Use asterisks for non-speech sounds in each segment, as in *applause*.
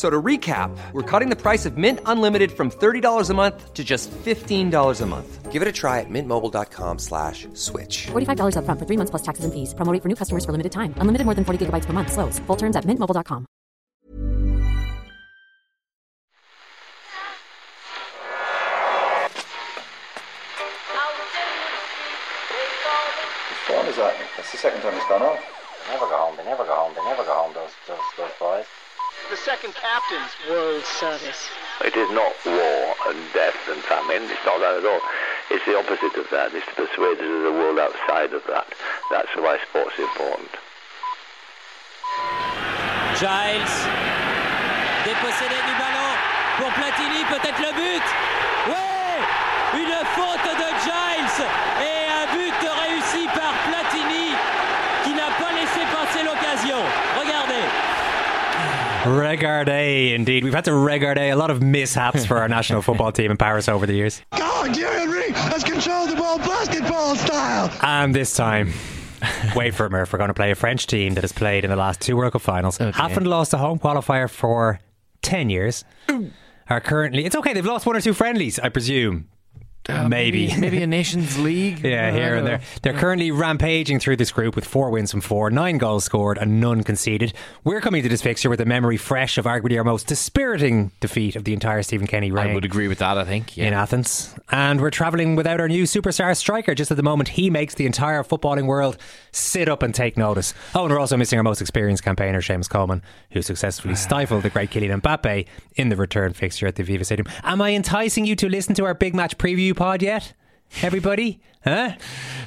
F- So to recap, we're cutting the price of Mint Unlimited from $30 a month to just $15 a month. Give it a try at mintmobile.com slash switch. $45 upfront for three months plus taxes and fees. Promo rate for new customers for limited time. Unlimited more than 40 gigabytes per month. Slows. Full terms at mintmobile.com. What form is that? That's the second time it's gone off. Never go home. They never go home. They never go home. Those those those boys. The second captain's World Service. It is not war and death and famine. It's not that at all. It's the opposite of that. It's to persuade us of the world outside of that. That's why sport's is important. Giles dépossédé du ballon pour Platini, peut-être le but. Ouais, une faute de Giles et Regarde, indeed. We've had to regarde a lot of mishaps for our national football team in Paris over the years. God, Thierry Henry has controlled the ball basketball style. And this time, wait for it, Murph. We're going to play a French team that has played in the last two World Cup finals. Haven't lost a home qualifier for 10 years. Are currently, it's okay, they've lost one or two friendlies, I presume. Uh, maybe. *laughs* maybe a Nations League. *laughs* Yeah, Uh, here and there. They're currently rampaging through this group with four wins from four, nine goals scored, and none conceded. We're coming to this fixture with a memory fresh of arguably our most dispiriting defeat of the entire Stephen Kenny reign I would agree with that. I think. in Athens. And we're travelling without our new superstar striker just at the moment. He makes the entire footballing world sit up and take notice. Oh, and we're also missing our most experienced campaigner, Seamus Coleman, who successfully stifled the great Kylian Mbappe in the return fixture at the Aviva Stadium. Am I enticing you to listen to our big match preview pod yet? Everybody? Huh?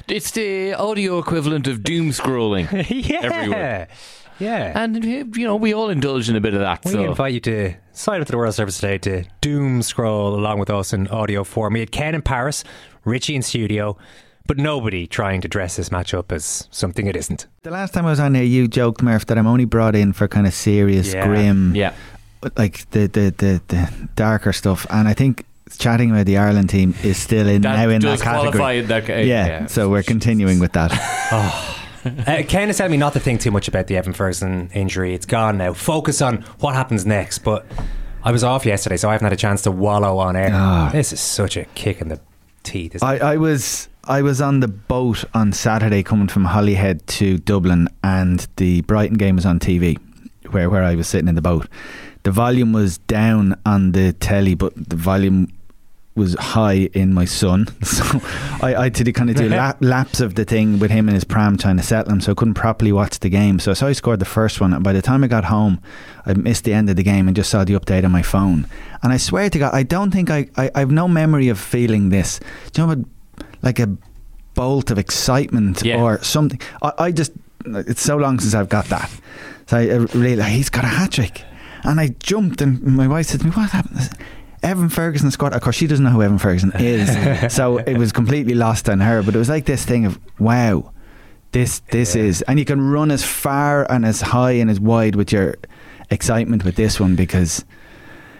It's the audio equivalent of doom scrolling. *laughs* yeah. Everywhere. Yeah. And you know, we all indulge in a bit of that. We so invite you to sign up to the World Service today to doom scroll along with us in audio form. We had Ken in Paris, Richie in studio, but nobody trying to dress this match up as something it isn't. The last time I was on here, you joked, Murph, that I'm only brought in for kind of serious, Yeah. grim, yeah. like the, the, the, the darker stuff. And I think chatting about the Ireland team is still in That now in does that category. qualify in that ca- yeah, yeah. so we're continuing with that. *laughs* Uh, Ken has told me not to think too much about the Evan Ferguson injury. It's gone now. Focus on what happens next. But I was off yesterday, so I haven't had a chance to wallow on air. Ah. This is such a kick in the teeth. isn't I, it? I was I was on the boat on Saturday coming from Holyhead to Dublin, and the Brighton game was on TV, where where I was sitting in the boat. The volume was down on the telly, but the volume was high in my son. *laughs* So I, I had to kind of do *laughs* lap, laps of the thing with him in his pram trying to settle him, so I couldn't properly watch the game. So I saw he scored the first one, and by the time I got home, I missed the end of the game and just saw the update on my phone. And I swear to God, I don't think I, I, I have no memory of feeling this. Do you know what, like a bolt of excitement Yeah. or something? I, I just, it's so long since I've got that. So I, I really, like, he's got a hat trick. And I jumped, and my wife said to me, What happened? Evan Ferguson scored. Of course, she doesn't know who Evan Ferguson is, *laughs* so it was completely lost on her. But it was like this thing of wow, this this is, and you can run as far and as high and as wide with your excitement with this one because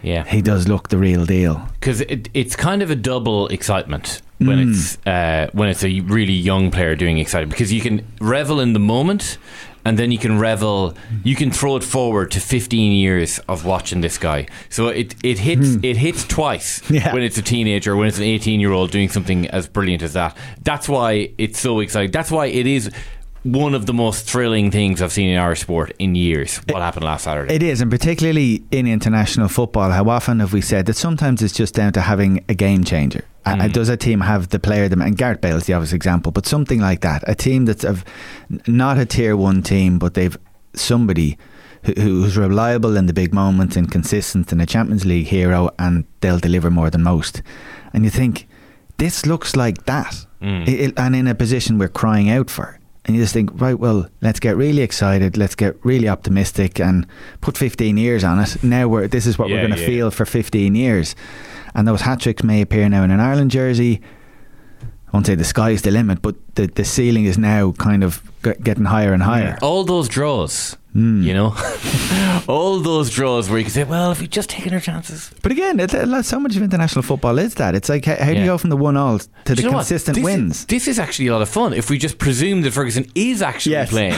yeah, he does look the real deal. because it, it's kind of a double excitement when Mm. it's uh, when it's a really young player doing excitement because you can revel in the moment and then you can revel you can throw it forward to 15 years of watching this guy. So it, it hits hmm. it hits twice when it's a teenager when it's an 18 year old doing something as brilliant as that. That's why it's so exciting. That's why it is one of the most thrilling things I've seen in Irish sport in years. What happened last Saturday? It is, and particularly in international football, how often have we said that sometimes it's just down to having a game changer? Mm. And does a team have the player? Them and Gareth Bale is the obvious example, but something like that, a team that's of not a tier one team, but they've somebody who's reliable in the big moments and consistent and a Champions League hero, and they'll deliver more than most. And you think this looks like that, mm. it, and in a position we're crying out for. And you just think, right, well, let's get really excited, let's get really optimistic, and put 15 years on it. Now we're this is what yeah, we're going to yeah. feel for 15 years, and those hat tricks may appear now in an Ireland jersey. I won't say the sky's the limit, but the the ceiling is now kind of getting higher and higher. All those draws Mm. You know, *laughs* all those draws where you can say, "Well, if we just taken our chances." But again, it, it, so much of international football is that it's like how, how do you go from the one all to do the consistent this wins? Is, this is actually a lot of fun if we just presume that Ferguson is actually yes. playing.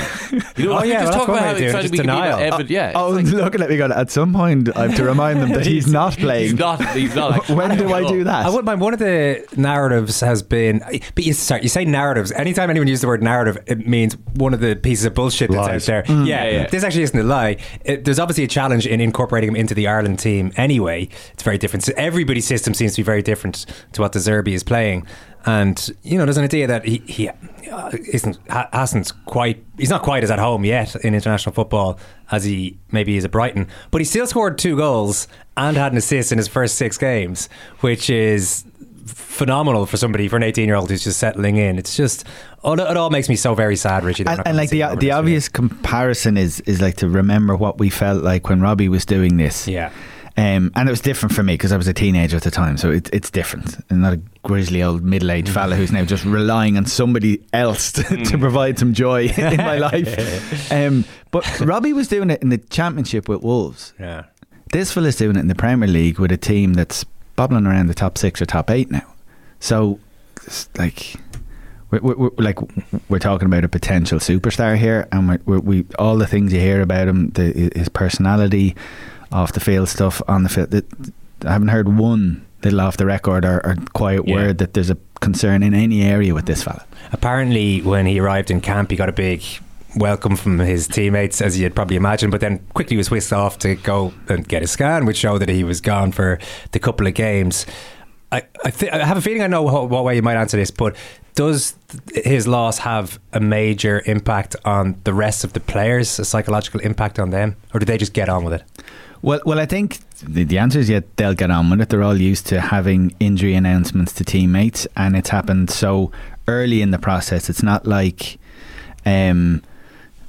You know, *laughs* oh, yeah, just well, talk about how excited we denial. can be about Yeah, oh, like, *laughs* looking at me going, at some point I have to remind them that he's, he's not playing. He's not. He's not. when do I do that? I wouldn't mind. One of the narratives has been, but you start. You say narratives. Anytime anyone uses the word narrative, it means one of the pieces of bullshit that's Lies. out there. Mm. Yeah, yeah, this actually isn't a lie it, there's obviously a challenge in incorporating him into the Ireland team anyway. It's very different. So everybody's system seems to be very different to what De Zerbi is playing. And, you know, there's an idea that he, he uh, isn't, hasn't quite, he's not quite as at home yet in international football as he maybe is at Brighton. But he still scored two goals and had an assist in his first six games, which is phenomenal for somebody for an 18 year old who's just settling in. It's just oh, it all makes me so very sad, Richie. And, and like the the obvious comparison is is like to remember what we felt like when Robbie was doing this. Yeah. Um, and it was different for me because I was a teenager at the time, so it, it's different. I'm not a grizzly old middle aged fella who's now just relying on somebody else *laughs* to, to mm. provide some joy *laughs* in my *laughs* life. Um, but Robbie was doing it in the championship with Wolves. Yeah. This fella's doing it in the Premier League with a team that's bobbling around the top six or top eight now. So, like, we're, we're, like we're talking about a potential superstar here, and we're, we all the things you hear about him, the, his personality, off the field stuff, on the field. I haven't heard one little off the record or, or quiet yeah. word that there's a concern in any area with this fella. Apparently, when he arrived in camp, he got a big welcome from his teammates, as you'd probably imagine, but then quickly was whisked off to go and get a scan, which showed that he was gone for the couple of games. I, I, th- I have a feeling I know what, what, way you might answer this, but does his loss have a major impact on the rest of the players, a psychological impact on them, or do they just get on with it? Well, well, I think the, the answer is yet they'll get on with it. They're all used to having injury announcements to teammates, and it's happened so early in the process. It's not like um,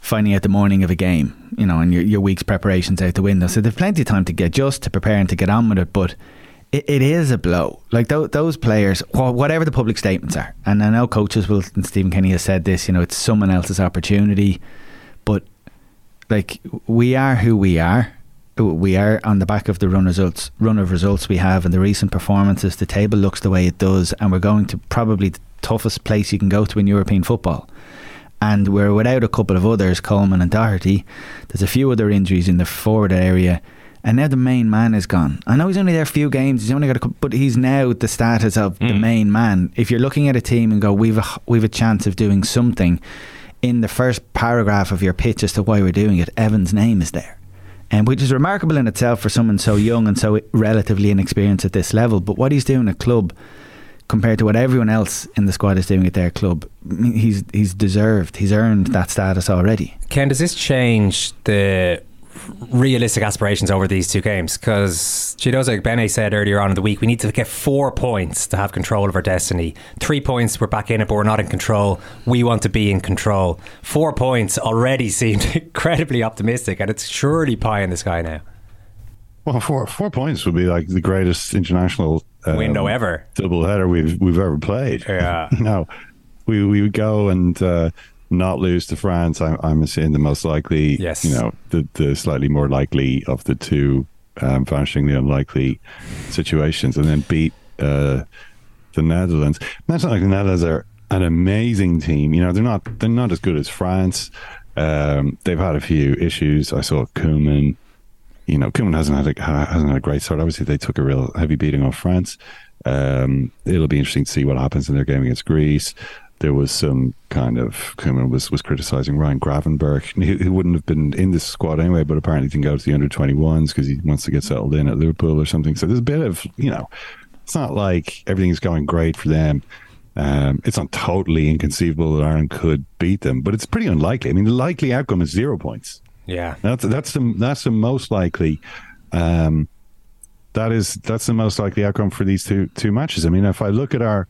finding out the morning of a game, you know, and your, your week's preparations out the window. So they've plenty of time to get just to prepare and to get on with it. But it, it is a blow. Like th- those players, whatever the public statements are, and I know coaches will, and Stephen Kenny has said this, you know, it's someone else's opportunity. But like we are who we are. We are on the back of the run results, run of results we have, and the recent performances. The table looks the way it does, and we're going to probably the toughest place you can go to in European football and we're without a couple of others, Coleman and Doherty. There's a few other injuries in the forward area, and now the main man is gone. I know he's only there a few games. He's only got a couple, but he's now the status of mm. the main man. If you're looking at a team and go, we've a, we've a chance of doing something. In the first paragraph of your pitch as to why we're doing it, Evan's name is there. And which is remarkable in itself for someone so young and so relatively inexperienced at this level. But what he's doing at club compared to what everyone else in the squad is doing at their club. He's he's deserved. He's earned that status already. Ken, does this change the realistic aspirations over these two games? Because Chiedozie Ogbene said earlier on in the week, we need to get four points to have control of our destiny. Three points, we're back in it, but we're not in control. We want to be in control. Four points already *laughs* seemed incredibly optimistic, and it's surely pie in the sky now. Well, four four points would be like the greatest international um, window ever double header we've we've ever played. Yeah, *laughs* know, we we would go and uh, not lose to France. I'm I'm saying the most likely. Yes, you know, the the slightly more likely of the two, um, vanishingly unlikely situations, and then beat uh, the Netherlands. That's not like the Netherlands are an amazing team. You know, they're not they're not as good as France. Um, they've had a few issues. I saw Koeman you know, Koeman hasn't had a hasn't had a great start. Obviously, they took a real heavy beating on France. Um, it'll be interesting to see what happens in their game against Greece. there was some kind of Koeman was was criticizing Ryan Gravenberch, who, who wouldn't have been in this squad anyway, but apparently didn't go to the under 21s because he wants to get settled in at Liverpool or something. So there's a bit of you know, it's not like everything's going great for them. Um, it's not totally inconceivable that Ireland could beat them, but it's pretty unlikely. I mean, the likely outcome is zero points. Yeah, that's that's the that's the most likely. Um, that is that's the most likely outcome for these two two matches. I mean, if I look at our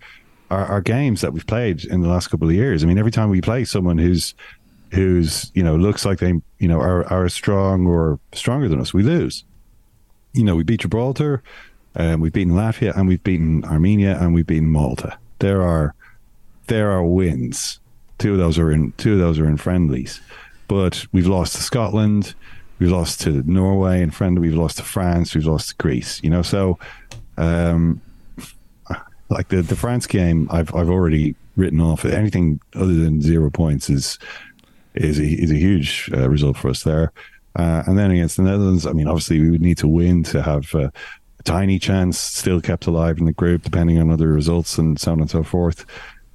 our, our games that we've played in the last couple of years, I mean, every time we play someone who's who's you know looks like they you know are are strong or stronger than us, we lose. You know, we beat Gibraltar, and we've beaten Latvia, and we've beaten Armenia, and we've beaten Malta. There are there are wins. Two of those are in two of those are in friendlies, but we've lost to Scotland. We've lost to Norway and friendly. We've lost to France. We've lost to Greece. You know, so um, like the the France game, I've I've already written off. Anything other than zero points is is a, is a huge uh, result for us there. Uh, and then against the Netherlands, I mean, obviously we would need to win to have uh, a tiny chance still kept alive in the group, depending on other results and so on and so forth.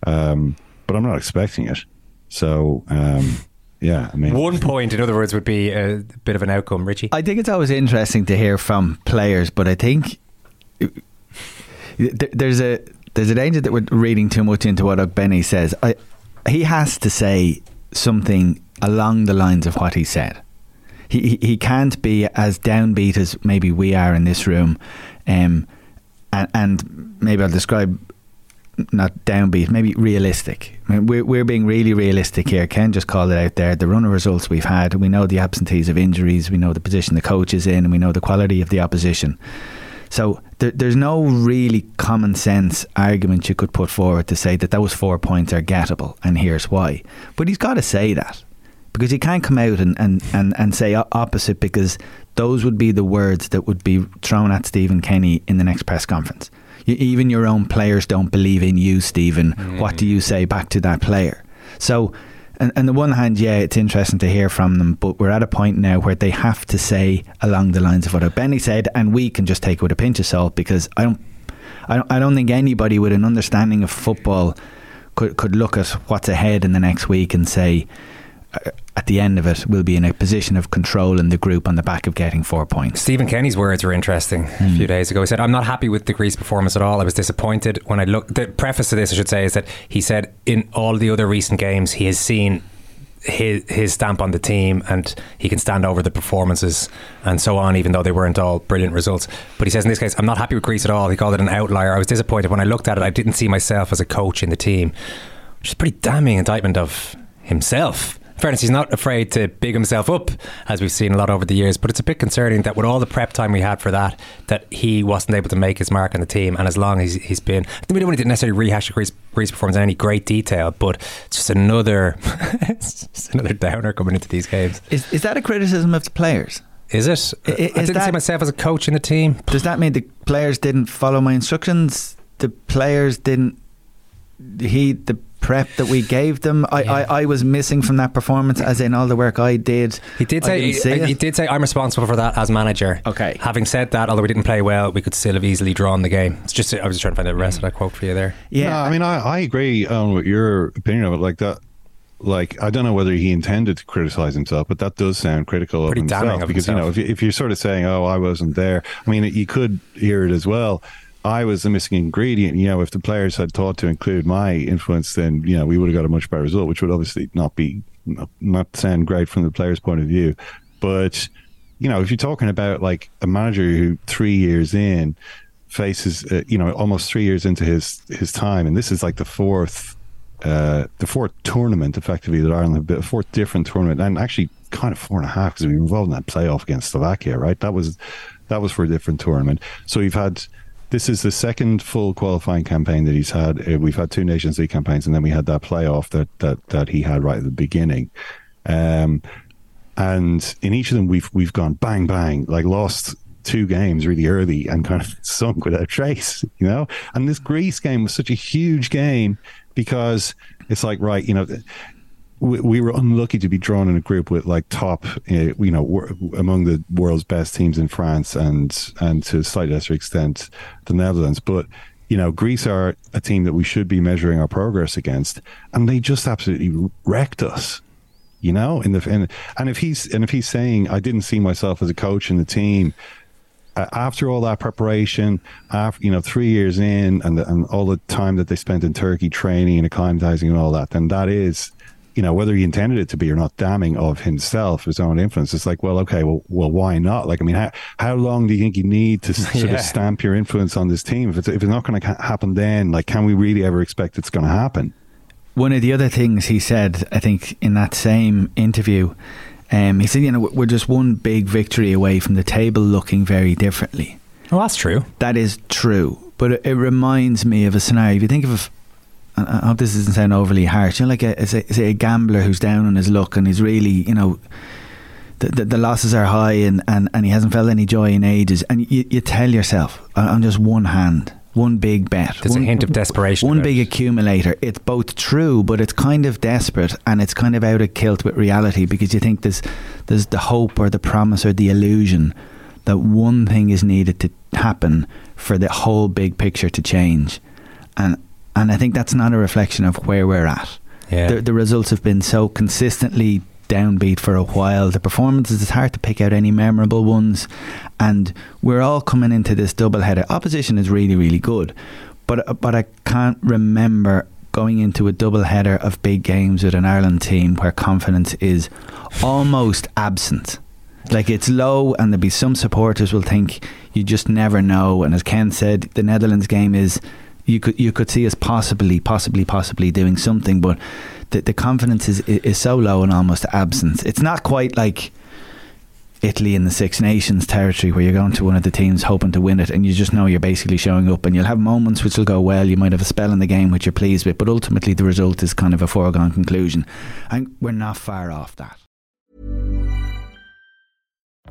Um, but I'm not expecting it. So. Um, yeah, I mean, one point, in other words, would be a bit of an outcome, Richie. I think it's always interesting to hear from players, but I think there's a there's a danger that we're reading too much into what Benny says. I, he has to say something along the lines of what he said. He he can't be as downbeat as maybe we are in this room, um, and, and maybe I'll describe not downbeat, maybe realistic. I mean, we're, we're being really realistic here. Ken just called it out there. The runner results we've had, we know the absentees of injuries, we know the position the coach is in, and we know the quality of the opposition. So there, there's no really common sense argument you could put forward to say that those four points are gettable, and here's why. But he's got to say that because he can't come out and, and, and, and say opposite because those would be the words that would be thrown at Stephen Kenny in the next press conference even your own players don't believe in you, Stephen. Mm. What do you say back to that player? So, and, on the one hand, yeah, it's interesting to hear from them, but we're at a point now where they have to say along the lines of what Benny said, and we can just take it with a pinch of salt because I don't, I don't, I don't think anybody with an understanding of football could could look at what's ahead in the next week and say, at the end of it, we'll be in a position of control in the group on the back of getting four points. Stephen Kenny's words were interesting mm. a few hmm. days ago. He said, I'm not happy with the Greece performance at all. I was disappointed when I looked. The preface to this, I should say, is that he said in all the other recent games, he has seen his his stamp on the team and he can stand over the performances and so on even though they weren't all brilliant results but he says in this case I'm not happy with Greece at all he called it an outlier I was disappointed when I looked at it I didn't see myself as a coach in the team which is a pretty damning indictment of himself fairness, he's not afraid to big himself up, as we've seen a lot over the years. But it's a bit concerning that with all the prep time we had for that, that he wasn't able to make his mark on the team. And as long as he's been, I think we don't want to necessarily rehash the Greece, Greece performance in any great detail, but it's just another, *laughs* it's just another downer coming into these games. Is, is that a criticism of the players? Is it? Is I didn't that, see myself as a coach in the team. Does that mean the players didn't follow my instructions? The players didn't heed the prep that we gave them. I, yeah. I, I, was missing from that performance, as in all the work I did. He did say he, he, did say I'm responsible for that as manager. Okay. Having said that, although we didn't play well, we could still have easily drawn the game. It's just I was just trying to find the rest of that quote for you there. Yeah, no, I mean I, I agree um, with your opinion of it. Like that like I don't know whether he intended to criticize himself, but that does sound critical Pretty of himself of because himself. you know if, you, if you're sort of saying, "Oh, I wasn't there," I mean, you could hear it as well. I was the missing ingredient. You know, if the players had thought to include my influence, then you know we would have got a much better result, which would obviously not be not, sound great from the players' point of view. But you know, if you're talking about like a manager who three years in faces, uh, you know, almost three years into his his time, and this is like the fourth. Uh, the fourth tournament, effectively, that Ireland have been fourth different tournament, and actually kind of four and a half because we were involved in that playoff against Slovakia, right? That was that was for a different tournament. So you've had this is the second full qualifying campaign that he's had. Uh, we've had two Nations League campaigns, and then we had that playoff that that that he had right at the beginning. Um, and in each of them, we've we've gone bang bang, like lost two games really early and kind of *laughs* sunk without trace, you know. And this Greece game was such a huge game because it's like right, you know, we, we, were unlucky to be drawn in a group with like top, uh, you know, among the world's best teams in France and and to a slightly lesser extent the Netherlands. But you know, Greece are a team that we should be measuring our progress against, and they just absolutely wrecked us. You know, in the and, and if he's and if he's saying I didn't see myself as a coach in the team, uh, after all that preparation, after you know three years in, and the, and all the time that they spent in Turkey training and acclimatizing and all that, then that is, you know, whether he intended it to be or not, damning of himself, his own influence. It's like, well, okay, well, well, why not? Like, I mean, how how long do you think you need to *laughs* sort Yeah. of stamp your influence on this team? If it's if it's not going to happen, then like, can we really ever expect it's going to happen? One of the other things he said, I think, in that same interview, um, he said, you know, we're just one big victory away from the table looking very differently. Well, that's true. That is true. But it, it reminds me of a scenario. If you think of, and I hope this doesn't sound overly harsh, you know, like a, say, say a gambler who's down on his luck and he's really, you know, the, the, the losses are high and, and, and he hasn't felt any joy in ages. And you, you tell yourself, on just one hand, one big bet. There's a hint of desperation One big accumulator. It's both true, but it's kind of desperate and it's kind of out of kilt with reality because you think there's, there's the hope or the promise or the illusion that one thing is needed to happen for the whole big picture to change. And and I think that's not a reflection of where we're at. Yeah. The, the results have been so consistently downbeat for a while. The performances, it's hard to pick out any memorable ones. And we're all coming into this double header. Opposition is really, really good. But, uh, but I can't remember going into a double header of big games with an Ireland team where confidence is almost absent. Like it's low, and there'll be some supporters will think you just never know. And as Ken said, the Netherlands game is you could you could see us possibly, possibly, possibly doing something, but the, the confidence is is so low and almost absent. It's not quite like Italy in the Six Nations territory where you're going to one of the teams hoping to win it, and you just know you're basically showing up, and you'll have moments which will go well. You might have a spell in the game which you're pleased with, but ultimately the result is kind of a foregone conclusion, and we're not far off that.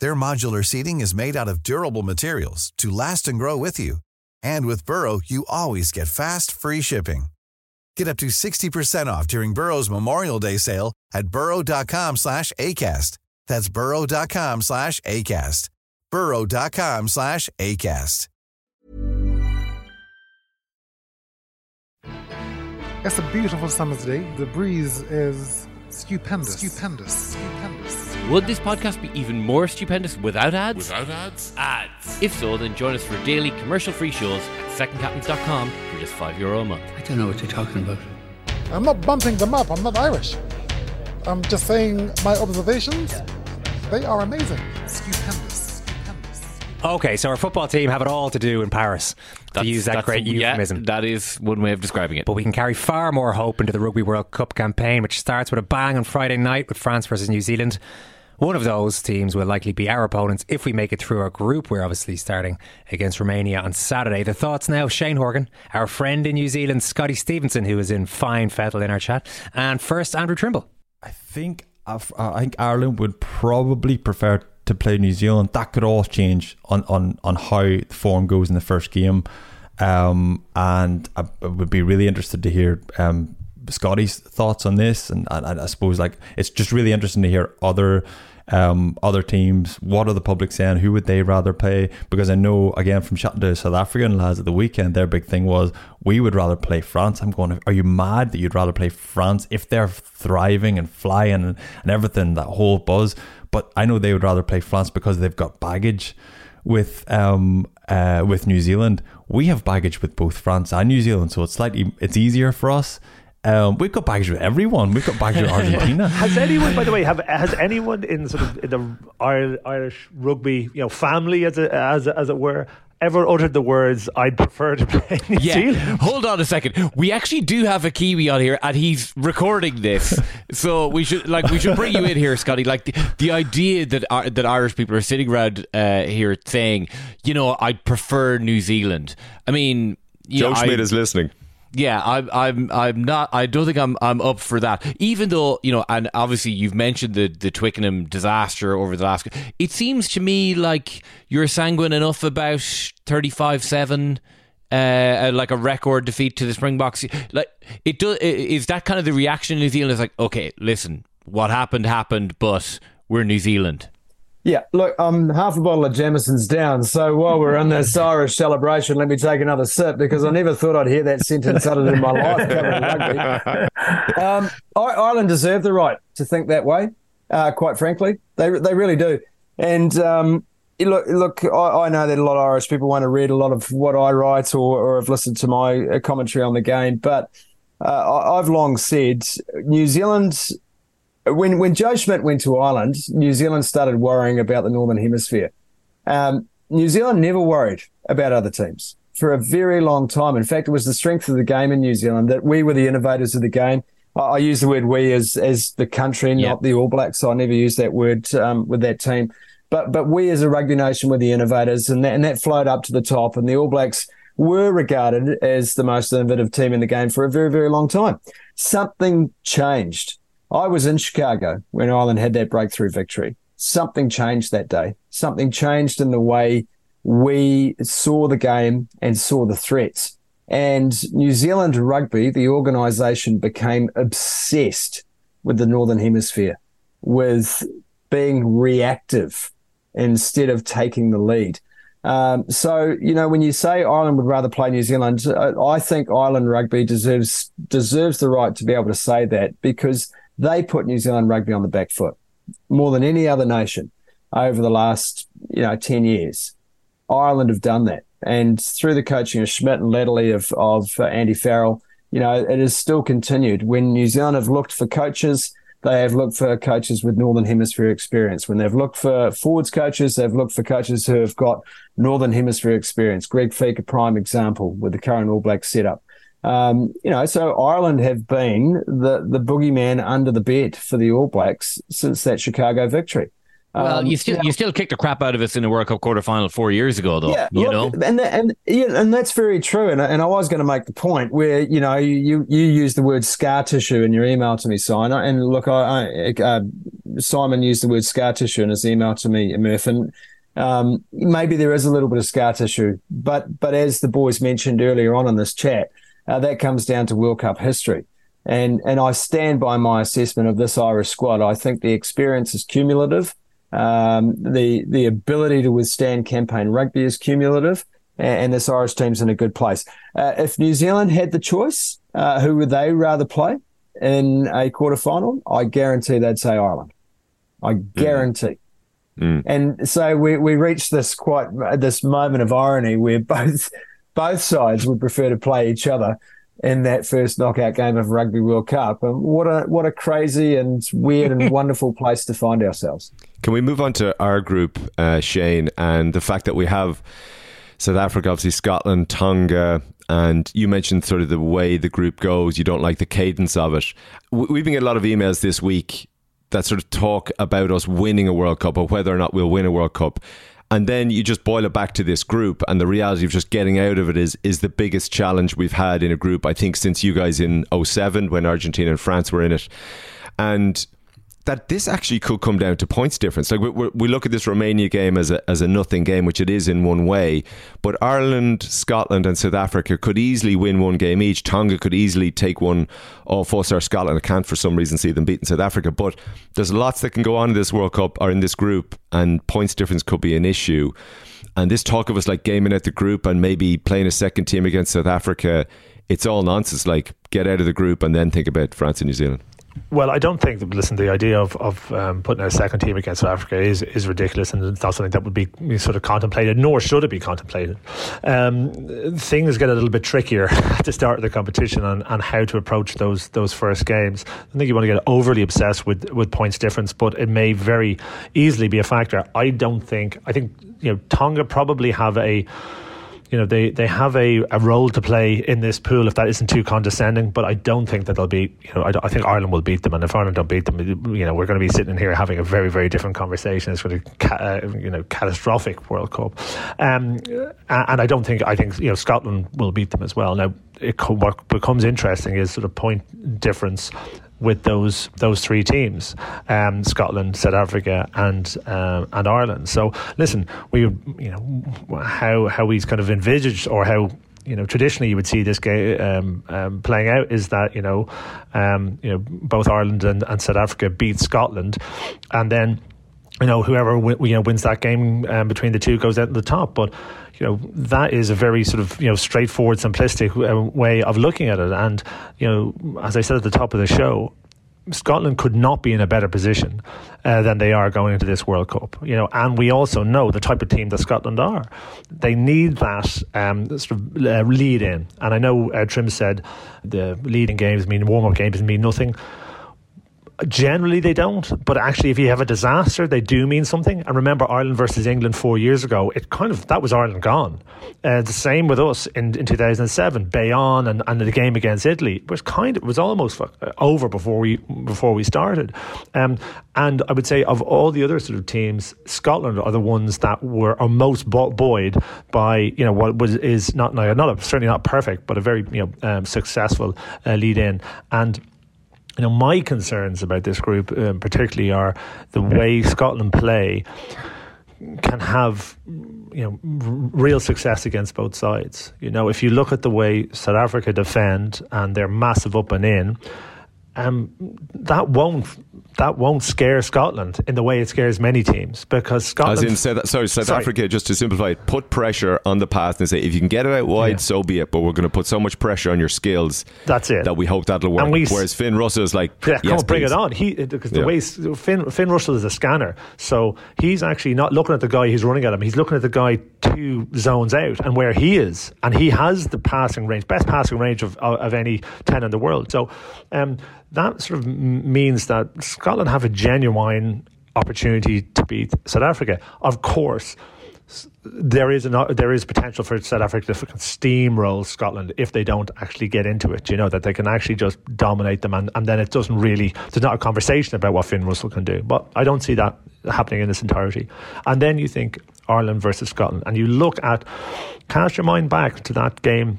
Their modular seating is made out of durable materials to last and grow with you. And with Burrow, you always get fast, free shipping. Get up to 60% off during Burrow's Memorial Day sale at burrow.com slash ACAST. That's burrow.com slash ACAST. burrow.com slash ACAST. It's a beautiful summer's day. The breeze is stupendous. Stupendous. Stupendous. Would this podcast be even more stupendous without ads? Without ads? Ads. If so, then join us for daily commercial-free shows at secondcaptains.com for just five euro a month. I don't know what you're talking about. I'm not bumping them up. I'm not Irish. I'm just saying my observations. They are amazing. Stupendous. Stupendous. Okay, so our football team have it all to do in Paris. To use that that's- great yeah, euphemism. that is one way of describing it. But we can carry far more hope into the Rugby World Cup campaign, which starts with a bang on Friday night with France versus New Zealand. One of those teams will likely be our opponents if we make it through our group. We're obviously starting against Romania on Saturday. The thoughts now, Shane Horgan, our friend in New Zealand, Scotty Stevenson, who is in fine fettle in our chat, and first Andrew Trimble. I think uh, I think Ireland would probably prefer to play New Zealand. That could all change on, on, on how the form goes in the first game. Um, and I, I would be really interested to hear um, Scotty's thoughts on this. And, and I suppose like it's just really interesting to hear other um, other teams. What are the public saying? Who would they rather play? Because I know again from chatting to South African lads at the weekend, their big thing was we would rather play France. I'm going. Are you mad that you'd rather play France if they're thriving and flying and, and everything that whole buzz? But I know they would rather play France because they've got baggage with um uh with New Zealand. We have baggage with both France and New Zealand, so it's slightly it's easier for us. Um, we've got bags with everyone. We've got bags with *laughs* Argentina. has anyone, by the way, have has *laughs* anyone in sort of in the Irish rugby, you know, family as it, as as it were, ever uttered the words "I'd prefer to play New Yeah, Zealand"? hold on a second. We actually do have a Kiwi on here, and he's recording this. *laughs* so we should like we should bring you in here, Scotty. Like the, the idea that uh, that Irish people are sitting around uh, here saying, you know, I'd prefer New Zealand. I mean, Joe know, Schmidt I- is listening. Yeah, I'm, I'm, I'm not. I don't think I'm, I'm up for that. Even though you know, and obviously you've mentioned the the Twickenham disaster over the last. It seems to me like you're sanguine enough about thirty-five seven. Uh, like a record defeat to the Springboks, like it does. Is that kind of the reaction in New Zealand? Is like, okay, listen, what happened happened, but we're New Zealand. Yeah, look, I'm half a bottle of Jameson's down. So while we're on this *laughs* Irish celebration, let me take another sip because I never thought I'd hear that sentence uttered in my life covering rugby. *laughs* Um, Ireland deserve the right to think that way. Uh, quite frankly, they they really do. And um, look, look, I, I, know that a lot of Irish people want to read a lot of what I write or, or have listened to my uh, commentary on the game, but uh, I've long said New Zealand when when Joe Schmidt went to Ireland, New Zealand started worrying about the Northern Hemisphere. Um, New Zealand never worried about other teams for a very long time. In fact, it was the strength of the game in New Zealand that we were the innovators of the game. I, I use the word "we" as as the country, yep. not the All Blacks. So I never use that word um, with that team. But but we as a rugby nation were the innovators, and that, and that flowed up to the top. And the All Blacks were regarded as the most innovative team in the game for a very very long time. Something changed I was in Chicago when Ireland had that breakthrough victory. Something changed that day. Something changed in the way we saw the game and saw the threats. And New Zealand rugby, the organisation, became obsessed with the Northern Hemisphere, with being reactive instead of taking the lead. Um, so, you know, when you say Ireland would rather play New Zealand, I think Ireland rugby deserves deserves the right to be able to say that because they put New Zealand rugby on the back foot more than any other nation over the last, you know, 10 years. Ireland have done that. And through the coaching of Schmidt and latterly of, of uh, Andy Farrell, you know, it has still continued. When New Zealand have looked for coaches, they have looked for coaches with Northern Hemisphere experience. When they've looked for forwards coaches, they've looked for coaches who have got Northern Hemisphere experience. Greg Feek, a prime example with the current All Black setup. Um, you know, so Ireland have been the the boogeyman under the bed for the All Blacks since that Chicago victory. Well, um, you still you still kicked the crap out of us in the World Cup quarterfinal four years ago, though. Yeah, you look, know, and and yeah, and that's very true. And and I was going to make the point where you know you you use the word scar tissue in your email to me, Simon. And look, I, I uh, Simon used the word scar tissue in his email to me, Murph, and um, maybe there is a little bit of scar tissue, but but as the boys mentioned earlier on in this chat uh, that comes down to World Cup history. And, and I stand by my assessment of this Irish squad. I think the experience is cumulative. Um, the, the ability to withstand campaign rugby is cumulative. And, and this Irish team's in a good place. Uh, if New Zealand had the choice, uh, who would they rather play in a quarterfinal? I guarantee they'd say Ireland. I guarantee. Mm. And so we, we reached this quite this moment of irony where *laughs* both both sides would prefer to play each other in that first knockout game of Rugby World Cup. And what a what a crazy and weird and *laughs* wonderful place to find ourselves. Can we move on to our group, uh, Shane, and the fact that we have South Africa, obviously Scotland, Tonga, and you mentioned sort of the way the group goes. You don't like the cadence of it. We've been getting a lot of emails this week that sort of talk about us winning a World Cup or whether or not we'll win a World Cup and then you just boil it back to this group and the reality of just getting out of it is is the biggest challenge we've had in a group i think since you guys in 07 when argentina and france were in it. And that this actually could come down to points difference. Like we, we, look at this Romania game as a as a nothing game, which it is in one way. But Ireland, Scotland, and South Africa could easily win one game each. Tonga could easily take one off us or Scotland. I can't for some reason see them beating South Africa. But there's lots that can go on in this World Cup or in this group, and points difference could be an issue. And this talk of us like gaming out the group and maybe playing a second team against South Africa, it's all nonsense. Like get out of the group and then think about France and New Zealand. Well, I don't think. Listen, the idea of of um, putting a second team against South Africa is is ridiculous, and it's not something that would be sort of contemplated, nor should it be contemplated. Um, things get a little bit trickier *laughs* at the start of the competition on, on how to approach those those first games. I think you want to get overly obsessed with with points difference, but it may very easily be a factor. I don't think. I think you know Tonga probably have a you know they, they have a, a role to play in this pool if that isn't too condescending but I don't think that they'll be you know I, I think Ireland will beat them and if Ireland don't beat them you know we're going to be sitting here having a very very different conversation. It's really ca- uh, you know catastrophic World Cup. Um, and I don't think I think you know Scotland will beat them as well. Now it what becomes interesting is sort of point difference with those those three teams, um, Scotland, South Africa, and um, and Ireland. So listen, we you know how how we kind of envisaged or how you know traditionally you would see this game um, um, playing out is that you know um, you know both Ireland and, and South Africa beat Scotland, and then you know whoever w- you know wins that game um, between the two goes out at the top, but you know that is a very sort of you know straightforward, simplistic uh, way of looking at it. And you know, as I said at the top of the show, Scotland could not be in a better position uh, than they are going into this World Cup. You know, and we also know the type of team that Scotland are. They need that um, sort of uh, lead in. And I know uh, Trim said the leading games mean warm up games mean nothing. Generally, they don't. But actually, if you have a disaster, they do mean something. And remember, Ireland versus England four years ago, it kind of that was Ireland gone. Uh, the same with us in, in 2007, Bayonne and, and the game against Italy was kind of was almost over before we before we started. Um, and I would say of all the other sort of teams, Scotland are the ones that were are most buoyed by you know what was is not not a, certainly not perfect, but a very you know um, successful uh, lead in and you know, my concerns about this group, um, particularly, are the way Scotland play can have you know real success against both sides. You know, if you look at the way South Africa defend and they're massive up and in, um, that won't that won't scare Scotland in the way it scares many teams because Scotland. As in, South, sorry, South sorry. Africa, just to simplify it, put pressure on the pass and say, if you can get it out wide, yeah. so be it. But we're going to put so much pressure on your skills. That's it. That we hope that'll work. We, Whereas Finn Russell is like, yeah, yes, on, bring it on. He because the yeah. way Finn Finn Russell is a scanner, so he's actually not looking at the guy who's running at him. He's looking at the guy two zones out and where he is, and he has the passing range, best passing range of of, of any ten in the world. So. Um, that sort of means that Scotland have a genuine opportunity to beat South Africa. Of course, there is an, there is potential for South Africa to steamroll Scotland if they don't actually get into it. You know that they can actually just dominate them, and, and then it doesn't really. There's not a conversation about what Finn Russell can do. But I don't see that happening in its entirety. And then you think Ireland versus Scotland, and you look at cast your mind back to that game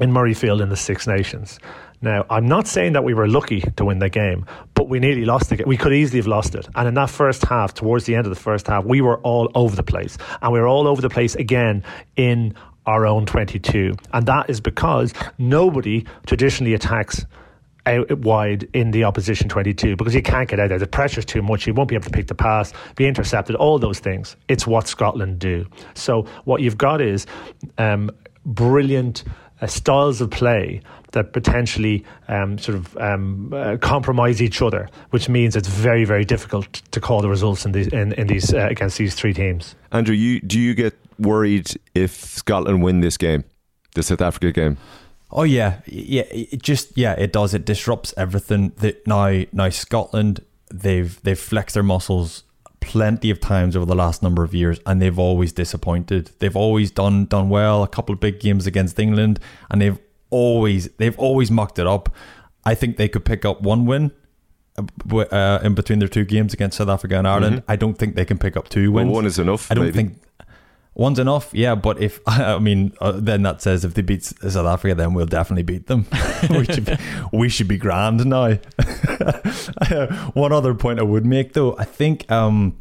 in Murrayfield in the Six Nations. Now, I'm not saying that we were lucky to win the game, but we nearly lost the game. We could easily have lost it. And in that first half, towards the end of the first half, we were all over the place. And we were all over the place again in our own 22. And that is because nobody traditionally attacks out wide in the opposition 22 because you can't get out there. The pressure's too much. You won't be able to pick the pass, be intercepted, all those things. It's what Scotland do. So what you've got is um, brilliant uh, styles of play that potentially um, sort of um, uh, compromise each other, which means it's very, very difficult to call the results in these in, in these uh, against these three teams. Andrew, you do you get worried if Scotland win this game, the South Africa game? Oh yeah, yeah. It just yeah, it does. It disrupts everything. That now now Scotland they've they've flexed their muscles plenty of times over the last number of years and they've always disappointed. They've always done done well, a couple of big games against England and they've always they've always mucked it up. I think they could pick up one win uh, uh in between their two games against South Africa and Ireland. Mm-hmm. I don't think they can pick up two wins. Well, one is enough. I don't maybe. think one's enough. Yeah, but if *laughs* I mean, uh, then that says if they beat South Africa, then we'll definitely beat them. *laughs* we should be, we should be grand now. *laughs* one other point I would make though, I think. Um,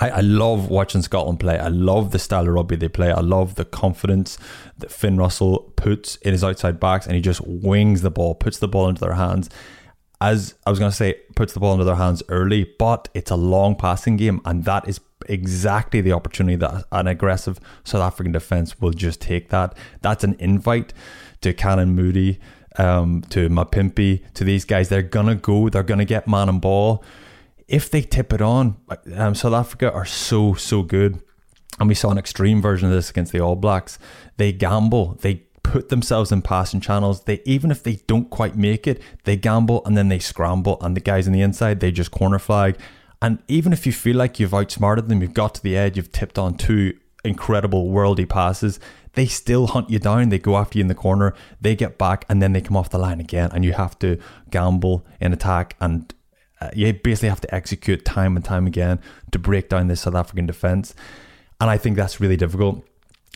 I, I love watching Scotland play. I love the style of rugby they play. I love the confidence that Finn Russell puts in his outside backs and he just wings the ball, puts the ball into their hands. As I was going to say, puts the ball into their hands early, but it's a long passing game, and that is exactly the opportunity that an aggressive South African defence will just take that. That's an invite to Canan Moodie, um, to Mapimpi, to these guys. They're going to go, they're going to get man and ball if they tip it on, um, South Africa are so, so good. And we saw an extreme version of this against the All Blacks. They gamble, they put themselves in passing channels. They even if they don't quite make it, they gamble and then they scramble. And the guys on the inside, they just corner flag. And even if you feel like you've outsmarted them, you've got to the edge, you've tipped on two incredible worldy passes, they still hunt you down. They go after you in the corner, they get back, and then they come off the line again. And you have to gamble in attack and uh, you basically have to execute time and time again to break down this South African defence. And I think that's really difficult.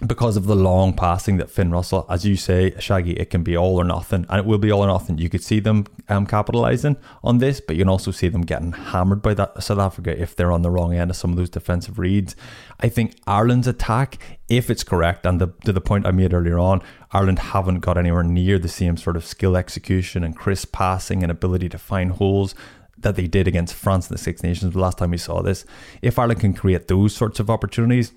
because of the long passing that Finn Russell, as you say, Shaggy, it can be all or nothing, and it will be all or nothing. You could see them um, capitalizing on this, but you can also see them getting hammered by that South Africa if they're on the wrong end of some of those defensive reads. I think Ireland's attack, if it's correct, and the, to the point I made earlier on, Ireland haven't got anywhere near the same sort of skill execution and crisp passing and ability to find holes that they did against France in the Six Nations the last time we saw this. If Ireland can create those sorts of opportunities,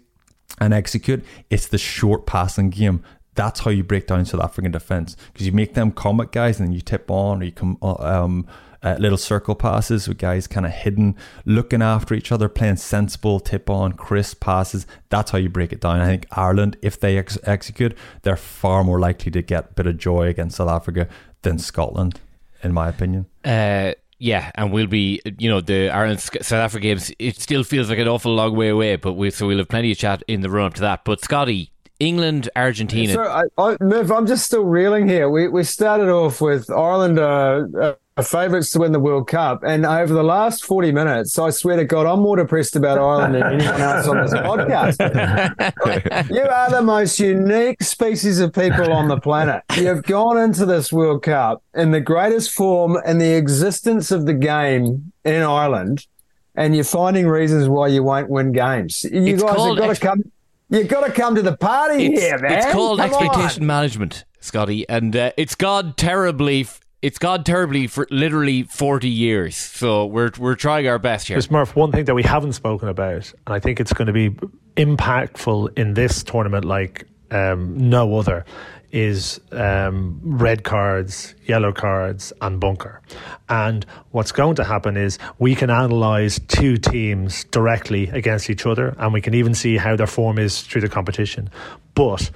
and execute, it's the short passing game. That's how you break down South African defense because you make them combat guys and then you tip on or you come uh, um, uh, little circle passes with guys kind of hidden, looking after each other, playing sensible tip on, crisp passes. That's how you break it down. I think Ireland, if they ex- execute, they're far more likely to get a bit of joy against South Africa than Scotland, in my opinion. Uh, yeah, and we'll be, you know, the Ireland South Africa games. It still feels like an awful long way away, but we so we'll have plenty of chat in the run up to that. But Scotty, England, Argentina. So I, I, I'm just still reeling here. We we started off with Ireland. Uh, uh, favourites to win the World Cup. And over the last 40 minutes, I swear to God, I'm more depressed about Ireland than anyone else on this podcast. *laughs* you are the most unique species of people on the planet. You've gone into this World Cup in the greatest form in the existence of the game in Ireland, and you're finding reasons why you won't win games. You It's guys have got ex- to come. You've got to come to the party it's, here, man. it's called Come on. expectation management, Scotty, and uh, it's gone terribly. f- It's gone terribly for literally forty years. So we're we're trying our best here. Murph, one thing that we haven't spoken about, and I think it's going to be impactful in this tournament like um, no other, is um, red cards, yellow cards, and bunker. And what's going to happen is we can analyse two teams directly against each other, and we can even see how their form is through the competition. But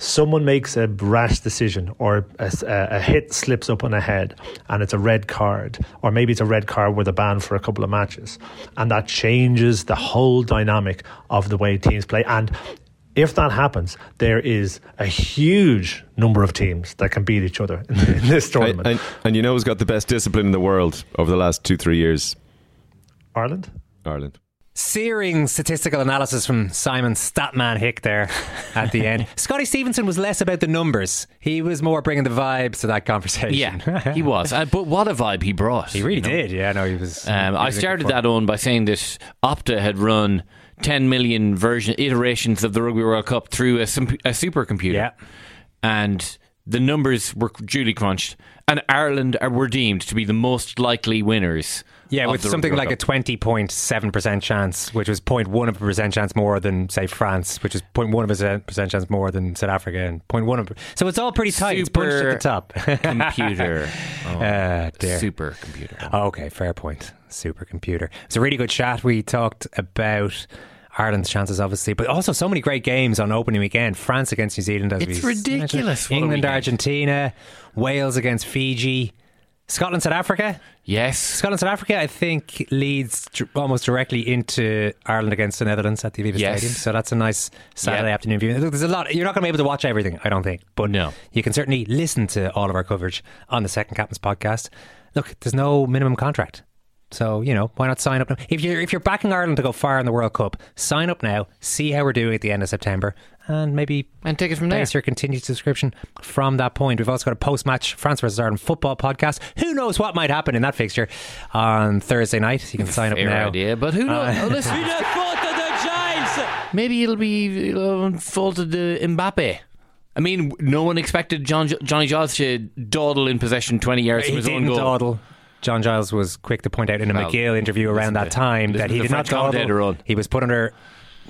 someone makes a rash decision or a, a, hit slips up on a head and it's a red card, or maybe it's a red card with a ban for a couple of matches, and that changes the whole dynamic of the way teams play. And if that happens, there is a huge number of teams that can beat each other in, *laughs* in this tournament. And, and you know who's got the best discipline in the world over the last two, three years? Ireland? Ireland. Searing statistical analysis from Simon Statman Hick there at the end. *laughs* Scotty Stevenson was less about the numbers. He was more bringing the vibes to that conversation. Yeah, he was. Uh, but what a vibe he brought. *laughs* He really did. Yeah, no, he was. Um, he I was started that on by saying that Opta had run 10 million version iterations of the Rugby World Cup through a, a supercomputer. Yeah. And the numbers were duly crunched. And Ireland were deemed to be the most likely winners. Yeah, with something like a twenty point seven percent chance, which was 0.1 of a percent chance more than say France, which is 0.1 of a percent chance more than South Africa, and 0.1 of so it's all pretty tight. it's punched at the top. *laughs* computer. Oh, Ah, dear. Supercomputer. Okay, fair point. Super computer. It's a really good chat. We talked about Ireland's chances, obviously, but also so many great games on opening weekend. France against New Zealand, as It's ridiculous. mentioned. What a England. Argentina, Wales against Fiji, Scotland, South Africa. Yes. Scotland, South Africa, I think leads almost directly into Ireland against the Netherlands at the Aviva Yes. Stadium. So that's a nice Saturday Yeah. afternoon view. Look, There's a lot. You're not going to be able to watch everything, I don't think, but No. you can certainly listen to all of our coverage on the Second Captain's podcast. Look, there's no minimum contract. So, you know, why not sign up now? If you're if you're backing Ireland to go far in the World Cup, sign up now, see how we're doing at the end of September, and maybe And take it from there. your continued subscription from that point. We've also got a post match France versus Ireland football podcast. Who knows what might happen in that fixture on Thursday night? You can sign up Fair now. idea, but who knows? Uh, Oh, listen. Une faute Maybe it'll be uh, faulted to Mbappe. I mean, no one expected John, Johnny Giles to dawdle in possession 20 yards from he his own didn't goal. dawdle. John Giles was quick to point out in a Well, Magill interview around that time that he did not dawdle. He was put under.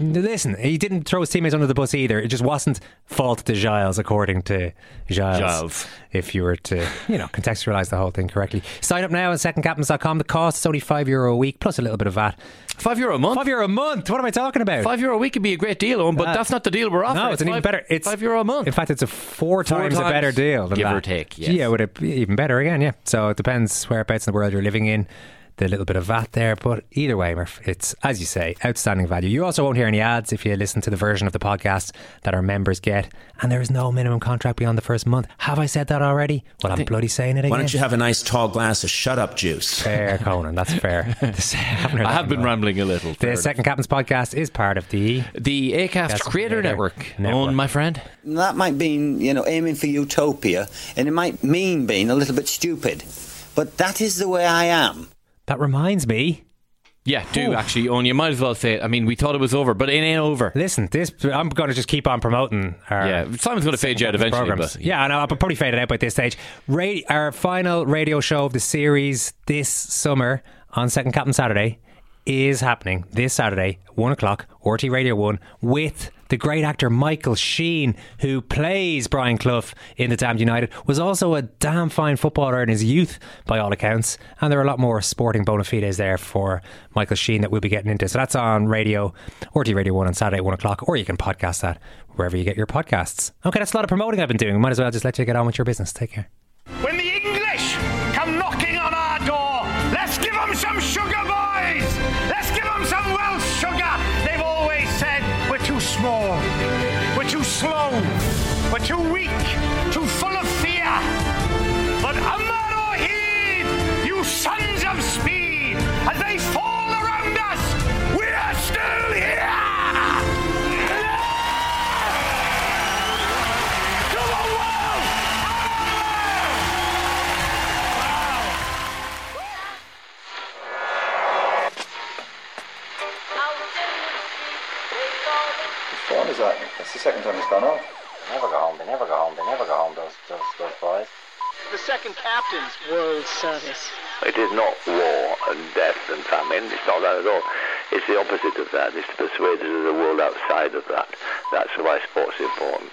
Listen, he didn't throw his teammates under the bus either. It just wasn't fault to Giles, according to Giles. Giles. If you were to, you know, contextualize the whole thing correctly. Sign up now at secondcaptains.com. The cost is only five euro a week plus a little bit of VAT. Five euro a month? Five euro a month. What am I talking about? Five euro a week could be a great deal, Owen, but Uh, that's not the deal we're offering. No, it's an even better. It's five euro a month. In fact, it's a four, Four times, a better deal, than give that. or take, yes. Yeah, would it be even better again? Yeah. So it depends whereabouts in the world you're living in. The little bit of VAT there. But either way, Murph, it's, as you say, outstanding value. You also won't hear any ads if you listen to the version of the podcast that our members get. And there is no minimum contract beyond the first month. Have I said that already? Well, I'm bloody saying it again. Why don't you have a nice tall glass of shut up juice? Fair, Conan. That's fair. *laughs* This- haven't I have been a rambling a little. The Second Captain's podcast is part of the the Acast Creator Network. Owen my friend. That might mean, you know, aiming for utopia, and it might mean being a little bit stupid. But that is the way I am. That reminds me. Yeah, do actually, Owen. You might as well say it. I mean, we thought it was over, but it ain't over. Listen, this I'm going to just keep on promoting. Our Yeah, Simon's going to fade you out eventually. programs. But yeah, I know. I'll probably fade it out by this stage. Ra- our final radio show of the series this summer on Second Captain Saturday is happening this Saturday, one o'clock, RTÉ Radio One, with the great actor Michael Sheen, who plays Brian Clough in The Damned United, was also a damn fine footballer in his youth, by all accounts. And there are a lot more sporting bona fides there for Michael Sheen that we'll be getting into. So that's on radio, or RTÉ Radio 1 on Saturday, at 1 o'clock, or you can podcast that wherever you get your podcasts. Okay, that's a lot of promoting I've been doing. Might as well just let you get on with your business. Take care. The second time it's gone off. They never go home. They never go home. They never go home. Those those those boys. The second captain's World Service. It is not war and death and famine. It's not that at all. It's the opposite of that. It's to persuade us of the world outside of that. That's why sport's is important.